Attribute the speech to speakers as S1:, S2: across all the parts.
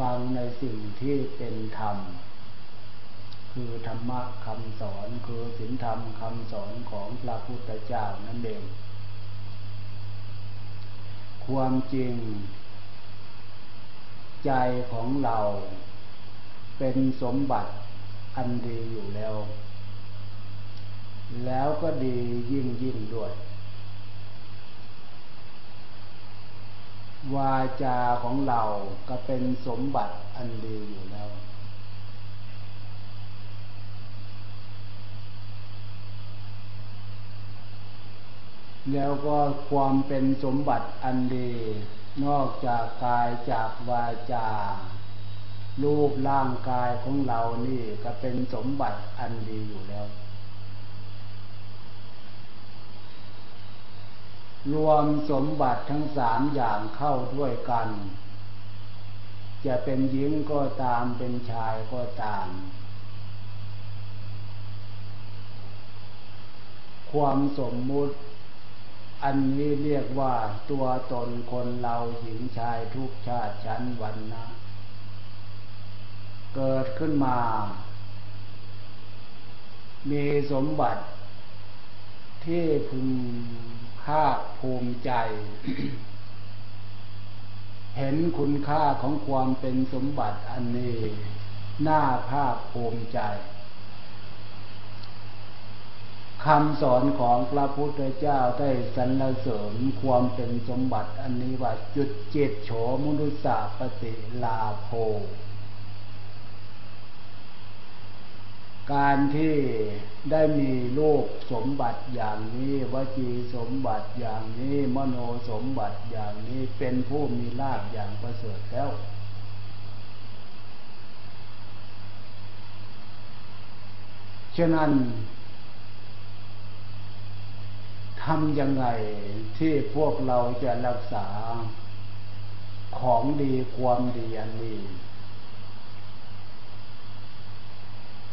S1: ฟังในสิ่งที่เป็นธรรม คือธรรมะคำสอนคือศีลธรรมคำสอนของพระพุทธเจ้านั่นเอง ความจริง ใจของเราเป็นสมบัติอันดีอยู่แล้ว แล้วก็ดียิ่งยิ่งด้วย วาจาของเราก็เป็นสมบัติอันดีอยู่แล้ว แล้วก็ความเป็นสมบัติอันดี นอกจากกายจากวาจา รูปร่างกายของเรานี่ก็เป็นสมบัติอันดีอยู่แล้ว รวมสมบัติทั้งสามอย่างเข้าด้วยกัน จะเป็นหญิงก็ตามเป็นชายก็ตาม ความสมมุติ อันนี้เรียกว่าตัวตนคนเราหญิงชายทุกชาติชั้นวันนะเกิดขึ้นมา มีสมบัติที่พึงาคภูมิใจ เห็นคุณค่าของความเป็นสมบัติอันนี้ หน่าภาคภูมิใจคำสอนของพระพุทธเจ้าได้สรรเสริญความเป็นสมบัติอันนี้ว่าจุดเจตโฉมุนุสาปฏิลาโภ การที่ได้มีโลกสมบัติอย่างนี้วจีสมบัติอย่างนี้ มโนสมบัติอย่างนี้เป็นผู้มีลาภอย่างประเสริฐแล้ว ฉะนั้นทำยังไงที่พวกเราจะรักษาของดีความดีอันนี้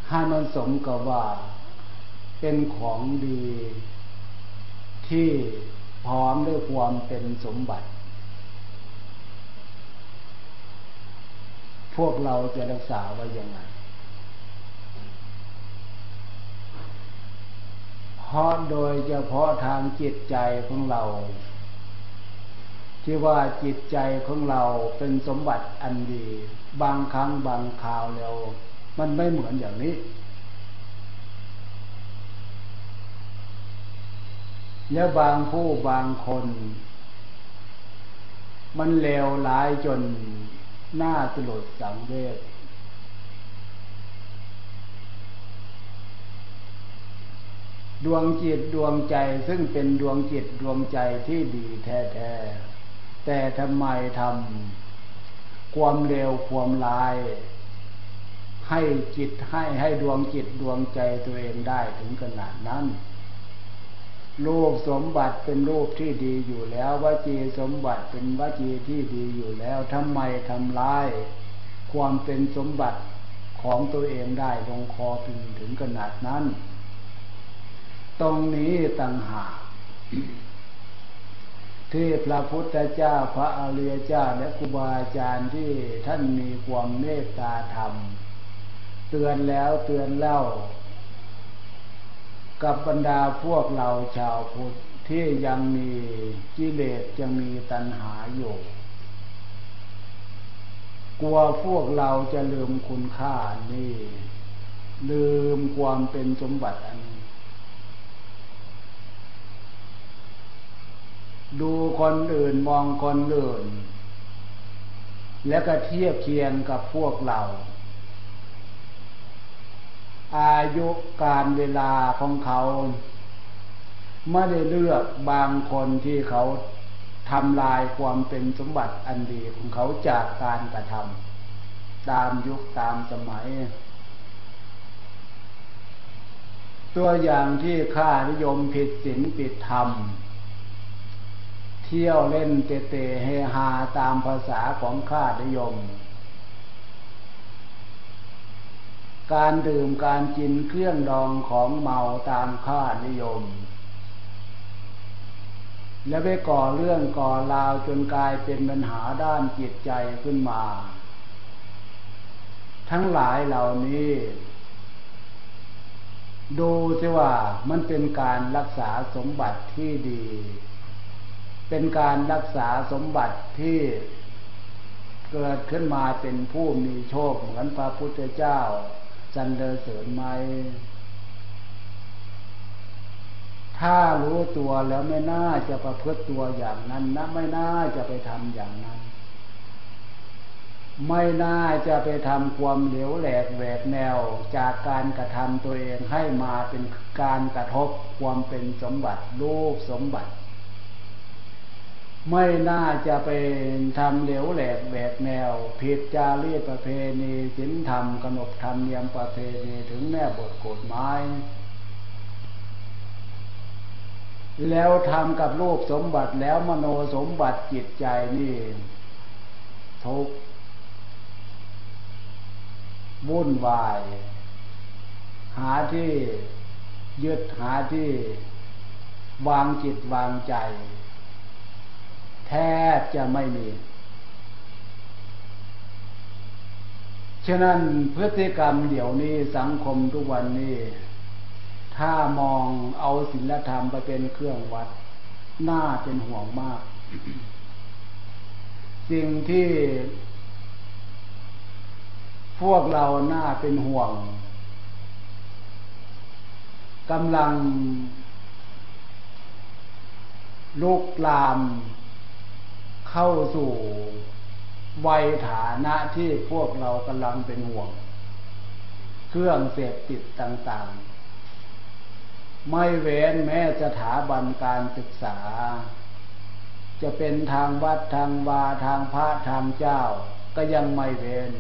S1: ให้มันสมกับว่าเป็นของดีที่พร้อมด้วยความเป็นสมบัติ พวกเราจะรักษาไว้ยังไงเพราะโดยเฉพาะทางจิตใจของเรา ที่ว่าจิตใจของเราเป็นสมบัติอันดี บางครั้งบางคราวแล้ว มันไม่เหมือนอย่างนี้ แล้วบางผู้บางคน มันเลวร้ายจนหน้าสลดสังเวชดวงจิตดวงใจซึ่งเป็นดวงจิตดวงใจที่ดีแท้ๆแต่ทำไมทำความเร็วความร้าย ให้จิตให้ให้ดวงจิตดวงใจตัวเองได้ถึงขนาดนั้นรูปสมบัติเป็นรูปที่ดีอยู่แล้ววจีสมบัติเป็นวจีที่ดีอยู่แล้วทำไมทำร้าย ความเป็นสมบัติของตัวเองได้ลงคอถึงถึงขนาดนั้น ตรงนี้ต่างหากที่พระพุทธเจ้าพระอริยเจ้าและครูบาอาจารย์ที่ท่านมีความเมตตาธรรม เตือนแล้วเตือนเล่า กับบรรดาพวกเราชาวพุทธที่ยังมีกิเลสยังมีตัณหาอยู่ กลัวพวกเราจะลืมคุณค่านี่ ลืมความเป็นสมบัติอันดูคนอื่นมองคนอื่น แล้วก็เทียบเคียงกับพวกเรา อายุการเวลาของเขาไม่ได้เลือกบางคนที่เขาทำลายความเป็นสมบัติอันดีของเขาจากการกระทำตามยุคตามสมัย ตัวอย่างที่ข้านิยมผิดศีลผิดธรรม เที่ยวเล่นเตะเตเฮฮาตามภาษาของข้านิยม การดื่มการกินเครื่องดองของเมาตามค่านิยม และไปก่อเรื่องก่อราวจนกลายเป็นปัญหาด้านจิตใจขึ้นมา ทั้งหลายเหล่านี้ ดูสิว่ามันเป็นการรักษาสมบัติที่ดี เป็นการรักษาสมบัติที่เกิดขึ้นมาเป็นผู้มีโชคเหมือนพระพุทธเจ้า จันเดอเสริญไหม ถ้ารู้ตัวแล้วไม่น่าจะประพฤติตัวอย่างนั้นนะไม่น่าจะไปทำอย่างนั้น ไม่น่าจะไปทำความเหลวแหลกแหวกแนวจากการกระทำตัวเองให้มาเป็นการกระทบความเป็นสมบัติรูปสมบัติ ไม่น่าจะไปทำเหลวแหลกแหวกแนวผิดจารีตประเพณีศีลธรรมขนบธรรมเนียมประเพณีถึงแม่บทกฎหมายแล้วทำกับรูปสมบัติแล้วมโนสมบัติจิตใจนี่ทุกวุ่นวาย หาที่ยึดหาที่วางจิตวางใจ แทบจะไม่มี ฉะนั้นพฤติกรรมเดี๋ยวนี้สังคมทุกวันนี้ ถ้ามองเอาศีลธรรมไปเป็นเครื่องวัด น่าเป็นห่วงมาก สิ่งที่พวกเราน่าเป็นห่วงกำลังลุกลาม เข้าสู่วัยฐานะที่พวกเรากำลังเป็นห่วง เครื่องเสพติดต่างๆ ไม่เว้นแม้สถาบันการศึกษา จะเป็นทางวัดทางวาทางพระทางเจ้า ก็ยังไม่เว้น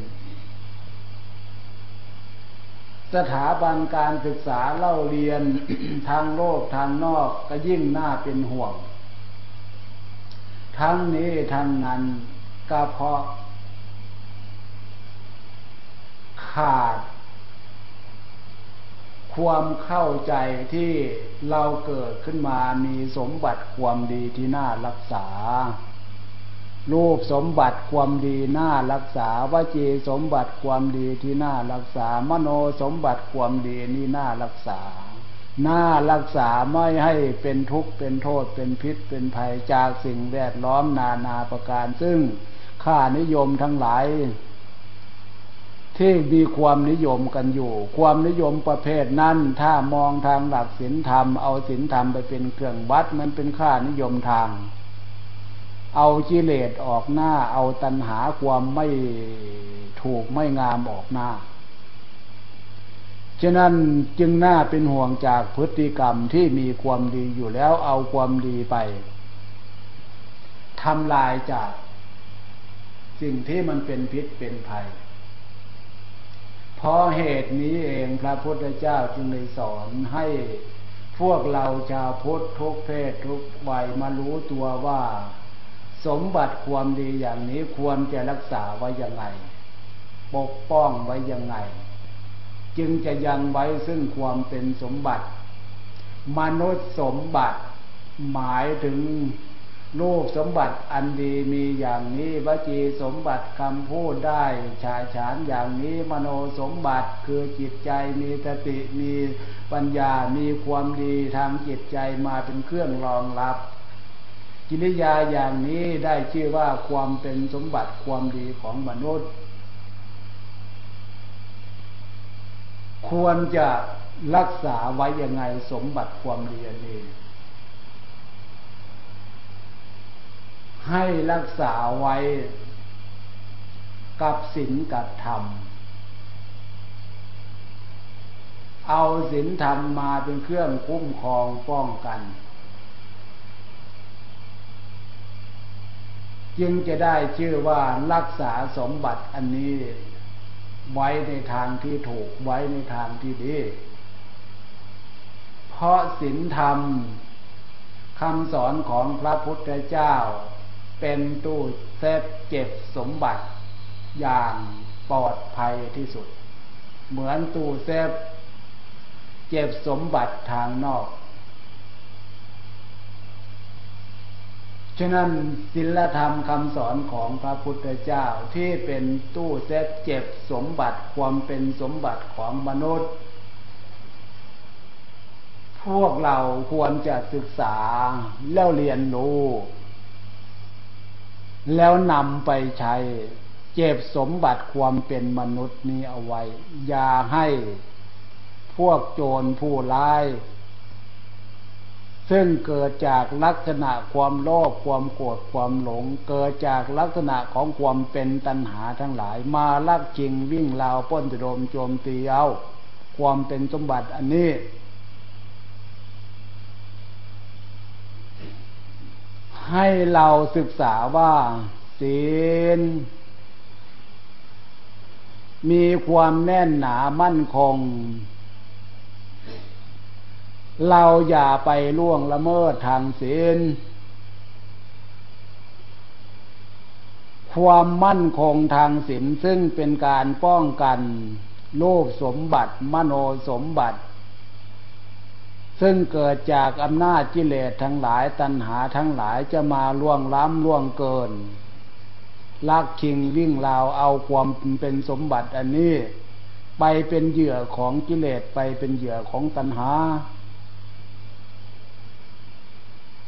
S1: สถาบันการศึกษาเล่าเรียนทางโลกทางนอกก็ยิ่งน่าเป็นห่วง ทั้งนี้ทั้งนั้นก็เพราะ ขาด ความเข้าใจที่เราเกิดขึ้นมามีสมบัติความดีที่น่ารักษา รูปสมบัติความดีน่ารักษาวจีสมบัติความดีที่น่ารักษา มโนสมบัติความดีนี่น่ารักษา น่ารักษาไม่ให้เป็นทุกข์เป็นโทษเป็นพิษเป็นภัยจากสิ่งแวดล้อมนานาประการ ซึ่งค่านิยมทั้งหลาย ที่มีความนิยมกันอยู่ ความนิยมประเภทนั้นถ้ามองทางหลักศีลธรรมเอาศีลธรรมไปเป็นเครื่องวัดมันเป็นค่านิยมทาง เอากิเลสออกหน้า เอาตัณหาความไม่ถูกไม่งามออกหน้า ฉะนั้นจึงน่าเป็นห่วงจากพฤติกรรมที่มีความดีอยู่แล้วเอาความดีไปทำลายจาก สิ่งที่มันเป็นพิษเป็นภัยเพราะเหตุนี้เองพระพุทธเจ้าจึงได้สอนให้พวกเราชาวพุทธทุกเพศทุกวัยมารู้ตัวว่า สมบัติความดีอย่างนี้ควรจะรักษาไว้ยังไง ปกป้องไว้ยังไง จึงจะยังไว้ซึ่งความเป็นสมบัติ มนุษย์สมบัติหมายถึงรูปสมบัติอันดีมีอย่างนี้วจีสมบัติคำพูดได้ชายฉานอย่างนี้มโนสมบัติคือจิตใจมีสติมีปัญญามีความดีทางจิตใจมาเป็นเครื่องรองรับ กิริยาอย่างนี้ได้ชื่อว่าความเป็นสมบัติความดีของมนุษย์ ควรจะรักษาไว้ยังไงสมบัติความดีอันนี้ให้รักษาไว้กับศีลกับธรรม เอาศีลธรรมมาเป็นเครื่องคุ้มครองป้องกัน จึงจะได้ชื่อว่ารักษาสมบัติอันนี้ ไว้ในทางที่ถูกไว้ในทางที่ดี เพราะศีลธรรมคำสอนของพระพุทธเจ้า เป็นตู้เซฟเก็บสมบัติ อย่างปลอดภัยที่สุด เหมือนตู้เซฟ เก็บสมบัติทางนอก ฉะนั้นศิลธรรมคำสอนของพระพุทธเจ้าที่เป็นตู้เซฟเจ็บสมบัติความเป็นสมบัติของมนุษย์ พวกเราควรจะศึกษาแล้วเรียนรู้ แล้วนำไปใช้เจ็บสมบัติความเป็นมนุษย์นี้เอาไว้ อย่าให้พวกโจรผู้ร้าย ซึ่งเกิดจากลักษณะความโลภความโกรธความหลง เกิดจากลักษณะของความเป็นตัณหาทั้งหลาย มาลักจริงวิ่งราวป้นตโดมโจมตีเอา ความเป็นสมบัติอันนี้ ให้เราศึกษาว่าศีลมีความแน่นหนามั่นคง เราอย่าไปล่วงละเมิดทางศีล ความมั่นคงทางศีลซึ่งเป็นการป้องกันโลกสมบัติ มโนสมบัติ ซึ่งเกิดจากอำนาจกิเลสทั้งหลายตัณหาทั้งหลายจะมาล่วงล้ำล่วงเกินลักชิงวิ่งราวเอาความเป็นสมบัติอันนี้ ไปเป็นเหยื่อของกิเลสไปเป็นเหยื่อของตัณหา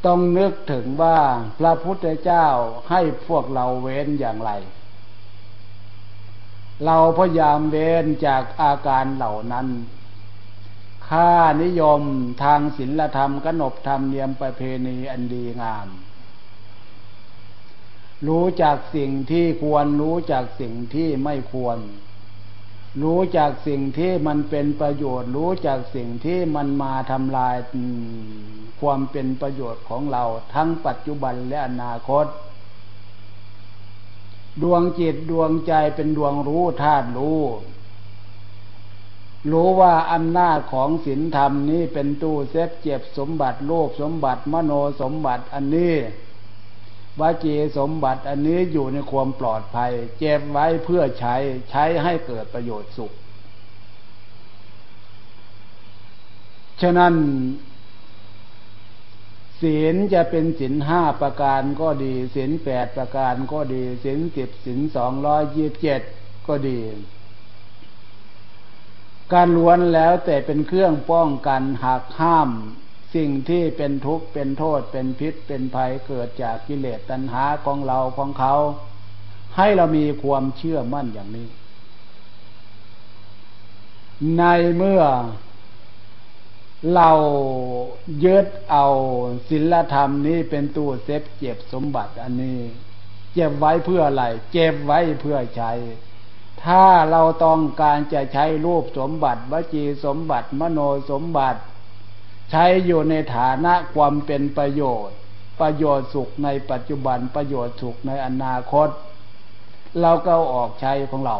S1: ต้องนึกถึงว่าพระพุทธเจ้าให้พวกเราเว้นอย่างไร เราพยายามเว้นจากอาการเหล่านั้น ค่านิยมทางศีลธรรมกนบธรรมเนียมประเพณีอันดีงาม รู้จากสิ่งที่ควรรู้จากสิ่งที่ไม่ควร รู้จากสิ่งที่มันเป็นประโยชน์ รู้จากสิ่งที่มันมาทำลายความเป็นประโยชน์ของเราทั้งปัจจุบันและอนาคต ดวงจิตดวงใจเป็นดวงรู้ธาตุรู้ รู้ว่าอำนาจของศีลธรรมนี้เป็นตู้เซฟเจ็บสมบัติโลภสมบัติมโนสมบัติอันนี้ วจีสมบัติอันนี้อยู่ในความปลอดภัย เจ็บไว้เพื่อใช้ใช้ให้เกิดประโยชน์สุข ฉะนั้น ศีลจะเป็นศีลห้าประการก็ดีศีลแปดประการก็ดีศีลสิบศีลสองร้อยยี่บเจ็ดก็ดี การล้วนแล้วแต่เป็นเครื่องป้องกันหักห้าม สิ่งที่เป็นทุกข์เป็นโทษเป็นพิษเป็นภัยเกิดจากกิเลสตัณหาของเราของเขา ให้เรามีความเชื่อมั่นอย่างนี้ ในเมื่อเรายึดเอาศีลธรรมนี้เป็นตัวเซฟเจ็บสมบัติอันนี้เจ็บไว้เพื่ออะไรเจ็บไว้เพื่อใช้ ถ้าเราต้องการจะใช้รูปสมบัติวจีสมบัติ มโนสมบัติ ใช้อยู่ในฐานะความเป็นประโยชน์ ประโยชน์สุขในปัจจุบันประโยชน์สุขในอนาคต เราก็ออกใช้ของเรา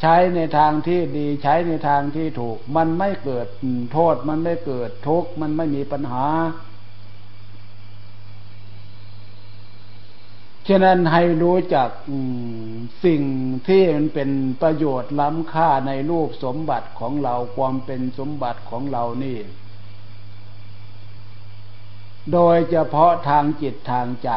S1: ใช้ในทางที่ดีใช้ในทางที่ถูก มันไม่เกิดโทษมันไม่เกิดทุกข์มันไม่มีปัญหาฉะนั้นให้รู้จักสิ่งที่มันเป็นประโยชน์ล้ำค่าในรูปสมบัติของเราความเป็นสมบัติของเรานี่ โดยเฉพาะทางจิตทางใจ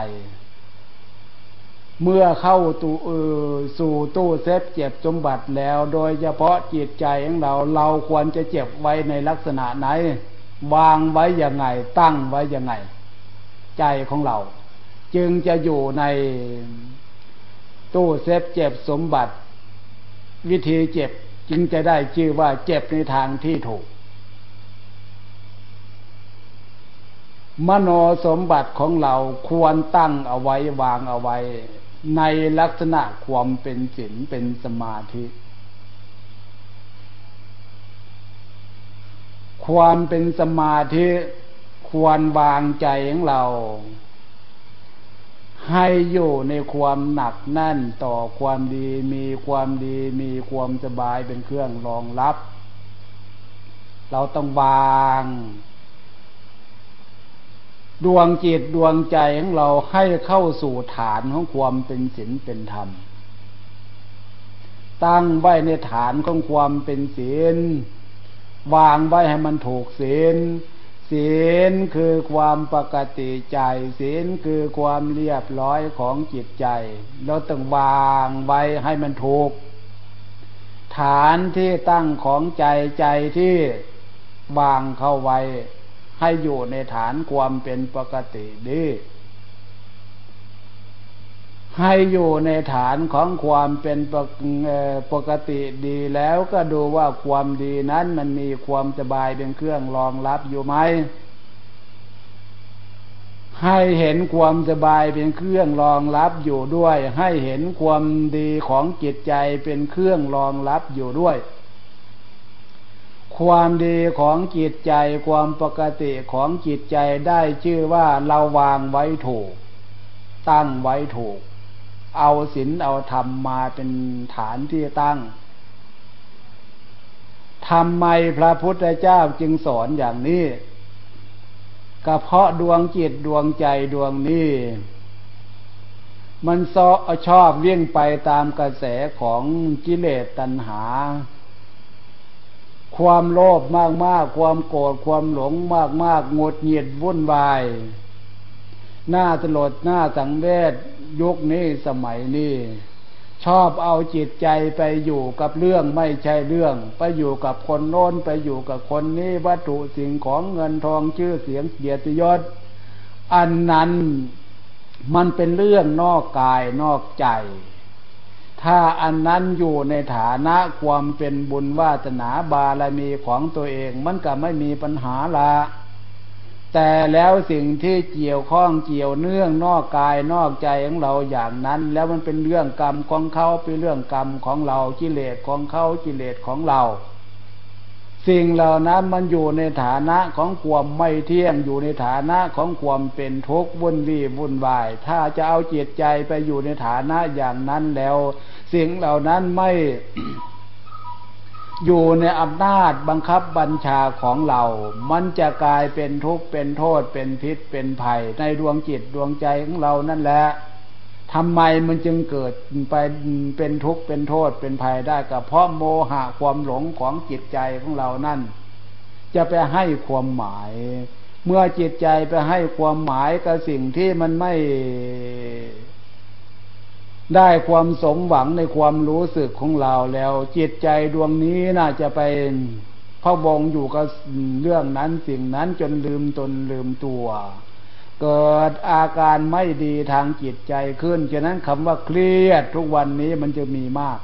S1: เมื่อเข้าตู้เออสู่ตู้เซฟเจ็บสมบัติแล้ว โดยเฉพาะจิตใจของเรา เราควรจะเจ็บไว้ในลักษณะไหน วางไว้ยังไง ตั้งไว้ยังไง ใจของเรา จึงจะอยู่ในตู้เซฟเจ็บสมบัติ วิธีเจ็บจึงจะได้ชื่อว่าเจ็บในทางที่ถูก มโนสมบัติของเราควรตั้งเอาไว้วางเอาไว้ ในลักษณะความเป็นศีลเป็นสมาธิ ความเป็นสมาธิควรวางใจของเรา ให้อยู่ในความหนักแน่นต่อความดีมีความดีมีความสบายเป็นเครื่องรองรับ เราต้องวาง ดวงจิตดวงใจของเราให้เข้าสู่ฐานของความเป็นศีลเป็นธรรม ตั้งไว้ในฐานของความเป็นศีลวางไว้ให้มันถูกศีลศีลคือความปกติใจศีลคือความเรียบร้อยของจิตใจ เราต้องวางไว้ให้มันถูก ฐานที่ตั้งของใจใจที่วางเข้าไว้ ให้อยู่ในฐานความเป็นปกติดี ให้อยู่ในฐานของความเป็นปกติดีแล้วก็ดูว่าความดีนั้นมันมีความสบายเป็นเครื่องรองรับอยู่ไหมให้เห็นความสบายเป็นเครื่องรองรับอยู่ด้วย ให้เห็นความดีของจิตใจเป็นเครื่องรองรับอยู่ด้วย ความดีของจิตใจความปกติของจิตใจได้ชื่อว่าเราวางไว้ถูก ตั้งไว้ถูก เอาศีลเอาธรรมมาเป็นฐานที่ตั้งทำไมพระพุทธเจ้าจึงสอนอย่างนี้ก็เพราะดวงจิตดวงใจดวงนี้ มันซอชอบเวี่ยงไปตามกระแสของกิเลสตัณหา ความโลภมากๆ ความโกรธความหลงมากๆงดเหยียดวุ่นวาย หน้าตลดหน้าสังเวชยุคนี้สมัยนี้ชอบเอาจิตใจไปอยู่กับเรื่องไม่ใช่เรื่อง ไปอยู่กับคนโน้นไปอยู่กับคนนี้วัตถุสิ่งของเงินทองชื่อเสียงเกียรติยศ อันนั้นมันเป็นเรื่องนอกกายนอกใจ ถ้าอันนั้นอยู่ในฐานะความเป็นบุญวาสนาบารมีของตัวเองมันก็ไม่มีปัญหาละแต่แล้วสิ่งที่เกี่ยวข้องเกี่ยวเนื่องนอกกายนอกใจของเราอย่างนั้น แล้วมันเป็นเรื่องกรรมของเขาเป็นเรื่องกรรมของเรากิเลสของเขากิเลสของเรา สิ่งเหล่านั้นมันอยู่ในฐานะของความไม่เที่ยงอยู่ในฐานะของความเป็นทุกข์วุ่นวี่วุ่นวาย ถ้าจะเอาจิตใจไปอยู่ในฐานะอย่างนั้นแล้ว สิ่งเหล่านั้นไม่อยู่ในอำนาจบังคับบัญชาของเรา มันจะกลายเป็นทุกข์เป็นโทษเป็นพิษเป็นภัย ในดวงจิตดวงใจของเรานั่นแหละ ทำไมมันจึงเกิดไปเป็นทุกข์เป็นโทษเป็นภัยได้ก็เพราะโมหะความหลงของจิตใจของเรานั่น จะไปให้ความหมาย เมื่อจิตใจไปให้ความหมายกับสิ่งที่มันไม่ ได้ความสมหวังในความรู้สึกของเราแล้ว จิตใจดวงนี้น่าจะไปพะวงอยู่กับเรื่องนั้นสิ่งนั้นจนลืมตนลืมตัว เกิดอาการไม่ดีทางจิตใจขึ้น ฉะนั้นคำว่าเครียดทุกวันนี้มันจะมีมาก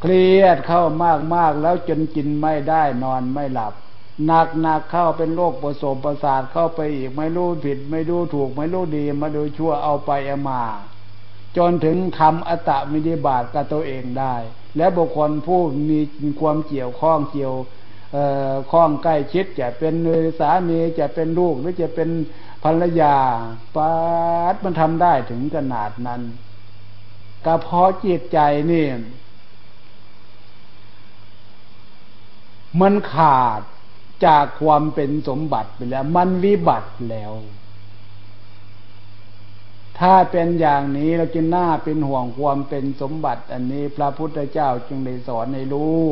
S1: เครียดเข้ามากมากแล้วจนกินไม่ได้นอนไม่หลับหนักหนักเข้าเป็นโรคประสมประสาทเข้าไปอีกไม่รู้ผิด ไม่รู้ถูก ไม่รู้ดีมาดูชั่วเอาไปเอามา จนถึงทำอัตตมินิบาตกับตัวเองได้ และบุคคลผู้มีความเกี่ยวข้องเกี่ยว ข้องใกล้ชิดจะเป็นสามีจะเป็นลูกหรือจะเป็นภรรยาปาดมันทำได้ถึงขนาดนั้นกระเพาะจิตใจนี่ มันขาดจากความเป็นสมบัติไปแล้ว มันวิบัติแล้ว ถ้าเป็นอย่างนี้เราจะน่าเป็นห่วงความเป็นสมบัติ อันนี้ พระพุทธเจ้าจึงได้สอนให้รู้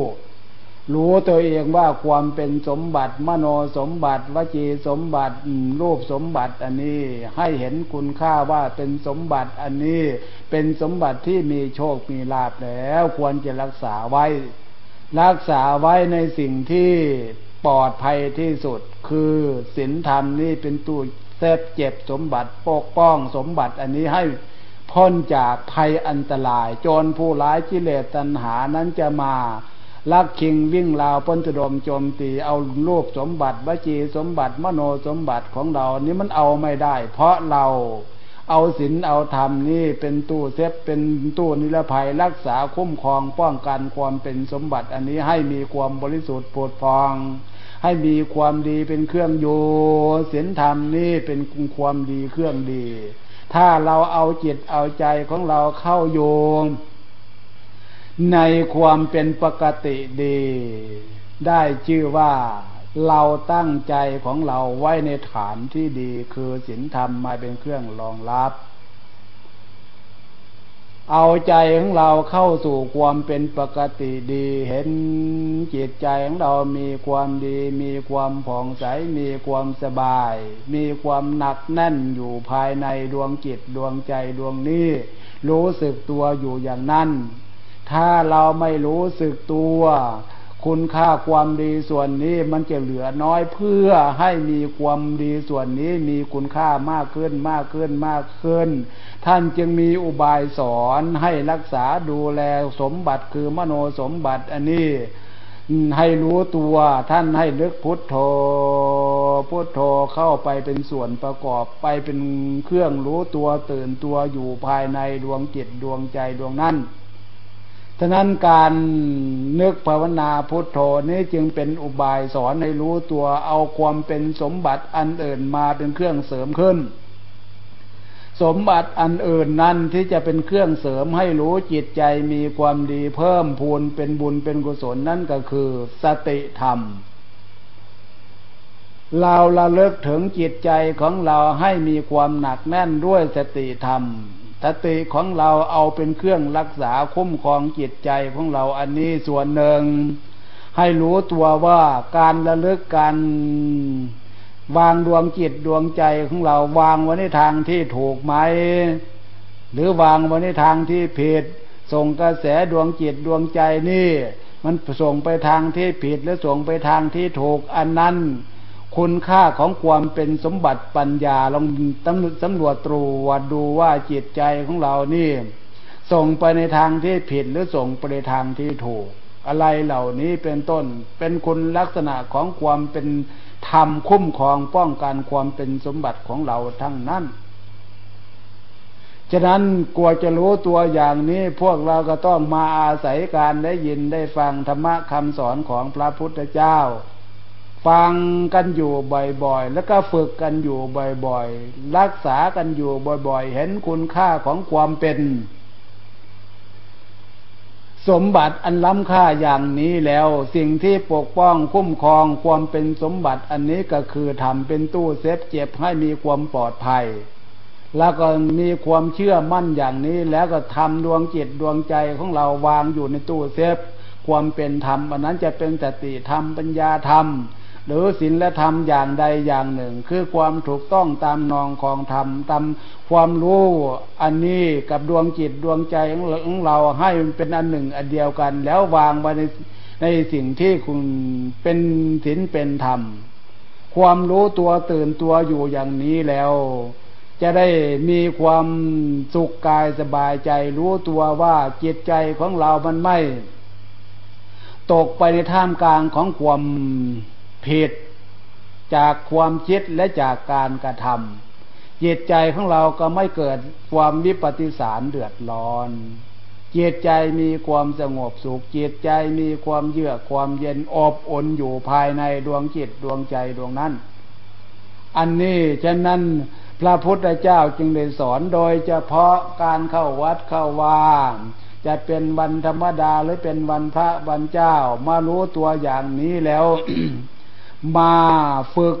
S1: รู้ตัวเองว่าความเป็นสมบัติ มโนสมบัติ วจีสมบัติรูปสมบัติอันนี้ ให้เห็นคุณค่าว่าเป็นสมบัติอันนี้ เป็นสมบัติที่มีโชคมีลาภแล้ว ควรจะรักษาไว้ รักษาไว้ในสิ่งที่ปลอดภัยที่สุด คือศีลธรรมนี่เป็นตู้เซฟเก็บสมบัติปกป้องสมบัติอันนี้ให้พ้นจากภัยอันตราย โจรผู้ร้ายกิเลสตัณหานั้นจะมา ลักชิงวิ่งราวปล้นสะดมโจมตีเอารูปสมบัติวจีสมบัติมโนสมบัติของเรานี้มันเอาไม่ได้ เพราะเราเอาศีลเอาธรรมนี่เป็นตู้เซฟเป็นตู้นิรภัยรักษาคุ้มครองป้องกันความเป็นสมบัติ อันนี้ให้มีความบริสุทธิ์ผุดผ่อง ให้มีความดีเป็นเครื่องอยู่ศีลธรรมนี่เป็นความดีเครื่องดี ถ้าเราเอาจิตเอาใจของเราเข้าโยง ในความเป็นปกติดี ได้ชื่อว่าเราตั้งใจของเราไว้ในฐานที่ดีคือศีลธรรมมาเป็นเครื่องรองรับ เอาใจของเราเข้าสู่ความเป็นปกติดี เห็นจิตใจของเรามีความดี มีความผ่องใส มีความสบาย มีความหนักแน่นอยู่ภายในดวงจิตดวงใจดวงนี้ รู้สึกตัวอยู่อย่างนั้น ถ้าเราไม่รู้สึกตัว คุณค่าความดีส่วนนี้มันจะเหลือน้อยเพื่อให้มีความดีส่วนนี้มีคุณค่ามากขึ้นมากขึ้นมากขึ้น ท่านจึงมีอุบายสอนให้รักษาดูแลสมบัติคือมโนสมบัติอันนี้ให้รู้ตัวท่านให้ลึกพุทโธ พุทโธเข้าไปเป็นส่วนประกอบไปเป็นเครื่องรู้ตัวตื่นตัวอยู่ภายในดวงจิตดวงใจดวงนั้น ฉะนั้นการนึกภาวนาพุทโธนี้จึงเป็นอุบายสอนให้รู้ตัวเอาความเป็นสมบัติอันอื่นมาเป็นเครื่องเสริมขึ้น สมบัติอันอื่นนั้นที่จะเป็นเครื่องเสริมให้รู้จิตใจมีความดีเพิ่มพูนเป็นบุญเป็นกุศลนั่นก็คือสติธรรมเราละเลิกถึงจิตใจของเราให้มีความหนักแน่นด้วยสติธรรม สติของเราเอาเป็นเครื่องรักษาคุ้มครองจิตใจของเราอันนี้ส่วนหนึ่ง ให้รู้ตัวว่าการระลึกการวางดวงจิตดวงใจของเราวางไว้ในทางที่ถูกไหม หรือวางไว้ในทางที่ผิด ส่งกระแสดวงจิตดวงใจนี่ มันส่งไปทางที่ผิดหรือส่งไปทางที่ถูกอันนั้น คุณค่าของความเป็นสมบัติปัญญาลองตำสำรวจตรวจดูว่าจิตใจของเรานี่ ส่งไปในทางที่ผิดหรือส่งไปในทางที่ถูก อะไรเหล่านี้เป็นต้นเป็นคุณลักษณะของความเป็นธรรมคุ้มครองป้องกันความเป็นสมบัติของเราทั้งนั้นฉะนั้นกลัวจะรู้ตัวอย่างนี้พวกเราก็ต้องมาอาศัยการได้ยินได้ฟังธรรมะคำสอนของพระพุทธเจ้า ฟังกันอยู่บ่อยๆ แล้วก็ฝึกกันอยู่บ่อยๆ รักษากันอยู่บ่อยๆ เห็นคุณค่าของความเป็น สมบัติอันล้ำค่าอย่างนี้แล้ว สิ่งที่ปกป้องคุ้มครองความเป็นสมบัติอันนี้ก็คือทำเป็นตู้เซฟเจ็บให้มีความปลอดภัย แล้วก็มีความเชื่อมั่นอย่างนี้แล้วก็ทำดวงจิตดวงใจของเราวางอยู่ในตู้เซฟ ความเป็นธรรมอันนั้นจะเป็นสติธรรมปัญญาธรรม หรือศีลธรรมอย่างใดอย่างหนึ่ง คือความถูกต้องตามนองของธรรมตามความรู้อันนี้กับดวงจิตดวงใจของเราให้มันเป็นอันหนึ่งอันเดียวกัน แล้ววางไว้ในในสิ่งที่คุณเป็นศีลเป็นธรรม ความรู้ตัวตื่นตัวอยู่อย่างนี้แล้ว จะได้มีความสุขกายสบายใจรู้ตัวว่าจิตใจของเรามันไม่ ตกไปในท่ามกลางของความ ผิดจากความคิดและจากการกระทำจิตใจของเราก็ไม่เกิดความวิปฏิสารเดือดร้อนจิตใจมีความสงบสุขจิตใจมีความเยือกความเย็นอบอุ่นอยู่ภายในดวงจิตดวงใจดวงนั้น อันนี้ฉะนั้นพระพุทธเจ้าจึงได้สอนโดยเฉพาะการเข้าวัดเข้าวาจะเป็นวันธรรมดาหรือเป็นวันพระวันเจ้ามารู้ตัวอย่างนี้แล้ว มาฝึก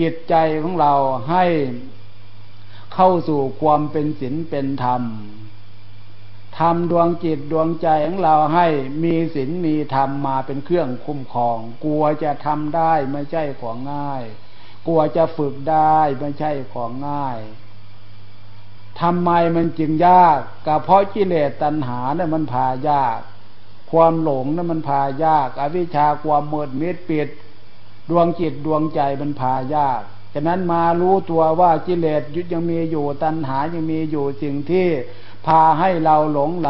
S1: จิตใจของเราให้เข้าสู่ความเป็นศีลเป็นธรรมทำดวงจิตดวงใจของเราให้มีศีลมีธรรมมาเป็นเครื่องคุ้มครอง กลัวจะทำได้ไม่ใช่ของง่าย กลัวจะฝึกได้ไม่ใช่ของง่ายทำไมมันจึงยากก็เพราะกิเลสตัณหาเนี่ยมันพายาก ความหลงเนี่ยมันพายาก อวิชชาความมืดมิดปิด ดวงจิตดวงใจมันพายากฉะนั้นมารู้ตัวว่ากิเลสยุดยังมีอยู่ตัณหายังมีอยู่สิ่งที่พาให้เราหลงไหล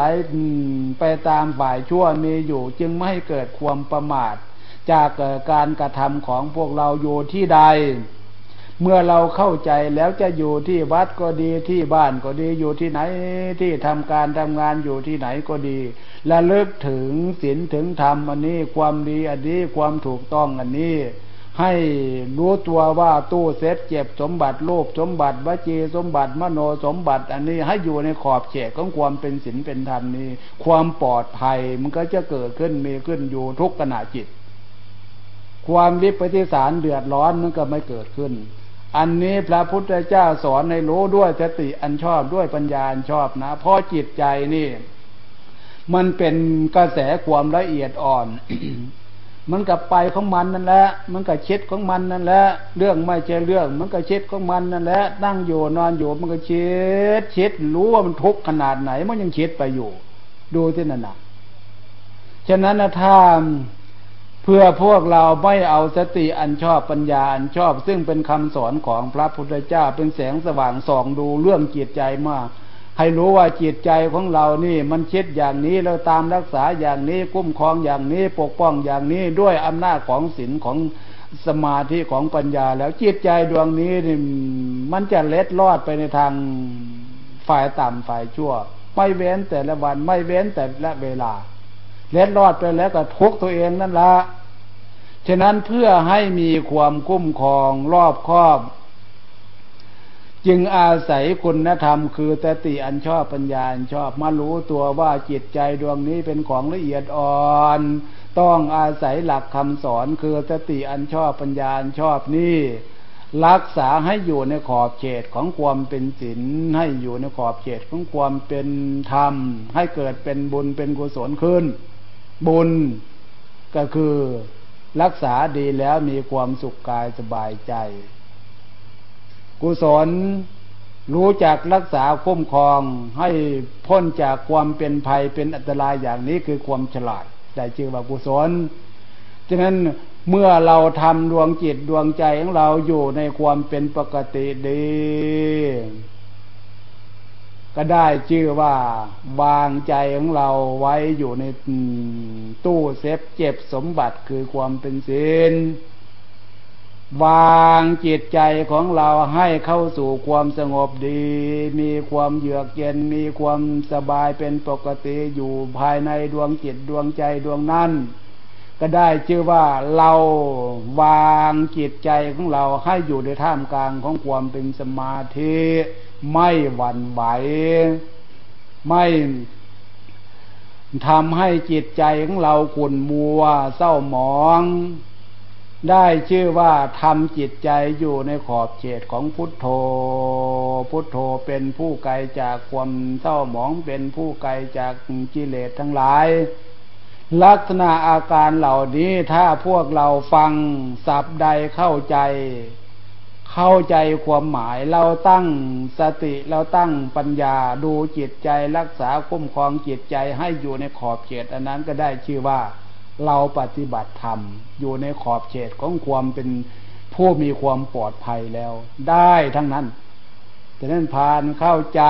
S1: ไปตามฝ่ายชั่วมีอยู่ จึงไม่ให้เกิดความประมาท จากการกระทำของพวกเราอยู่ที่ใด เมื่อเราเข้าใจแล้วจะอยู่ที่วัดก็ดีที่บ้านก็ดีอยู่ที่ไหนที่ทำการทำงานอยู่ที่ไหนก็ดี และเลิกถึงศีลถึงธรรมอันนี้ความดีอันนี้ความถูกต้องอันนี้ ให้รู้ตัวว่าตู้เซฟเจ็บสมบัติโลภสมบัติวจีสมบัติมโนสมบัติ อันนี้ให้อยู่ในขอบเขตของความเป็นศีลเป็นธรรมนี้ ความปลอดภัยมันก็จะเกิดขึ้นมีขึ้นอยู่ทุกขณะจิต ความวิปฏิสารเดือดร้อนมันก็ไม่เกิดขึ้น อันนี้พระพุทธเจ้าสอนในรู้ด้วยสติอันชอบด้วยปัญญาอันชอบนะเพราะจิตใจนี่ มันเป็นกระแสความละเอียดอ่อน มันกับไปของมันนั่นแหละ มันกับเชิดของมันนั่นแหละ เรื่องไม่ใช่เรื่อง มันกับเชิดของมันนั่นแหละ นั่งอยู่นอนอยู่มันก็เชิดเชิดรู้ว่ามันทุกข์ขนาดไหน มันยังเชิดไปอยู่ ดูที่นั่นนะฉะนั้นนะถ้าเพื่อพวกเราไม่เอาสติอันชอบปัญญาอันชอบ ซึ่งเป็นคำสอนของพระพุทธเจ้าเป็นแสงสว่างส่องดูเรื่องจิตใจมาก ให้รู้ว่าจิตใจของเรานี่ มันเช็ดอย่างนี้เราตามรักษาอย่างนี้คุ้มครองอย่างนี้ปกป้องอย่างนี้ด้วยอำนาจของศีลของสมาธิของปัญญา แล้วจิตใจดวงนี้นี่มันจะเล็ดลอดไปในทางฝ่ายต่ำฝ่ายชั่ว ไม่เว้นแต่ละวันไม่เว้นแต่ละเวลา เล็ดรอดไปแล้วก็ทุกตัวเองนั่นละฉะนั้นเพื่อให้มีความคุ้มครองรอบครอบ จึงอาศัยคุณธรรมคือตติอันชอบปัญญาอันชอบมารู้ตัวว่าจิตใจดวงนี้เป็นของละเอียดอ่อน ต้องอาศัยหลักคำสอนคือตติอันชอบปัญญาอันชอบนี่ รักษาให้อยู่ในขอบเขตของความเป็นศีลให้อยู่ในขอบเขตของความเป็นธรรม ให้เกิดเป็นบุญเป็นกุศลขึ้น บุญก็คือรักษาดีแล้วมีความสุขกายสบายใจ กุศลรู้จักรักษาคุ้มครองให้พ้นจากความเป็นภัยเป็นอันตรายอย่างนี้คือความฉลาดได้ชื่อว่ากุศล ฉะนั้นเมื่อเราทำดวงจิตดวงใจของเราอยู่ในความเป็นปกติดี ก็ได้ชื่อว่าวางใจของเราไว้อยู่ในตู้เซฟเจ็บสมบัติคือความเป็นศีล วางจิตใจของเราให้เข้าสู่ความสงบดี มีความเยือกเย็น มีความสบายเป็นปกติอยู่ภายในดวงจิตดวงใจดวงนั้น ก็ได้ชื่อว่าเราวางจิตใจของเราให้อยู่ในท่ามกลางของความเป็นสมาธิไม่หวั่นไหว ไม่ทำให้จิตใจของเราขุ่นมัวเศร้าหมอง ได้ชื่อว่าทำจิตใจอยู่ในขอบเขตของพุทโธ พุทโธเป็นผู้ไกลจากความเศร้าหมองเป็นผู้ไกลจากกิเลสทั้งหลาย ลักษณะอาการเหล่านี้ถ้าพวกเราฟังสับใดเข้าใจ เข้าใจความหมายเราตั้งสติเราตั้งปัญญาดูจิตใจรักษาคุ้มครองจิตใจให้อยู่ในขอบเขตอันนั้นก็ได้ชื่อว่า เราปฏิบัติธรรม อยู่ในขอบเขตของความเป็นผู้มีความปลอดภัยแล้ว ได้ทั้งนั้นแต่นั้นพานเข้าใจ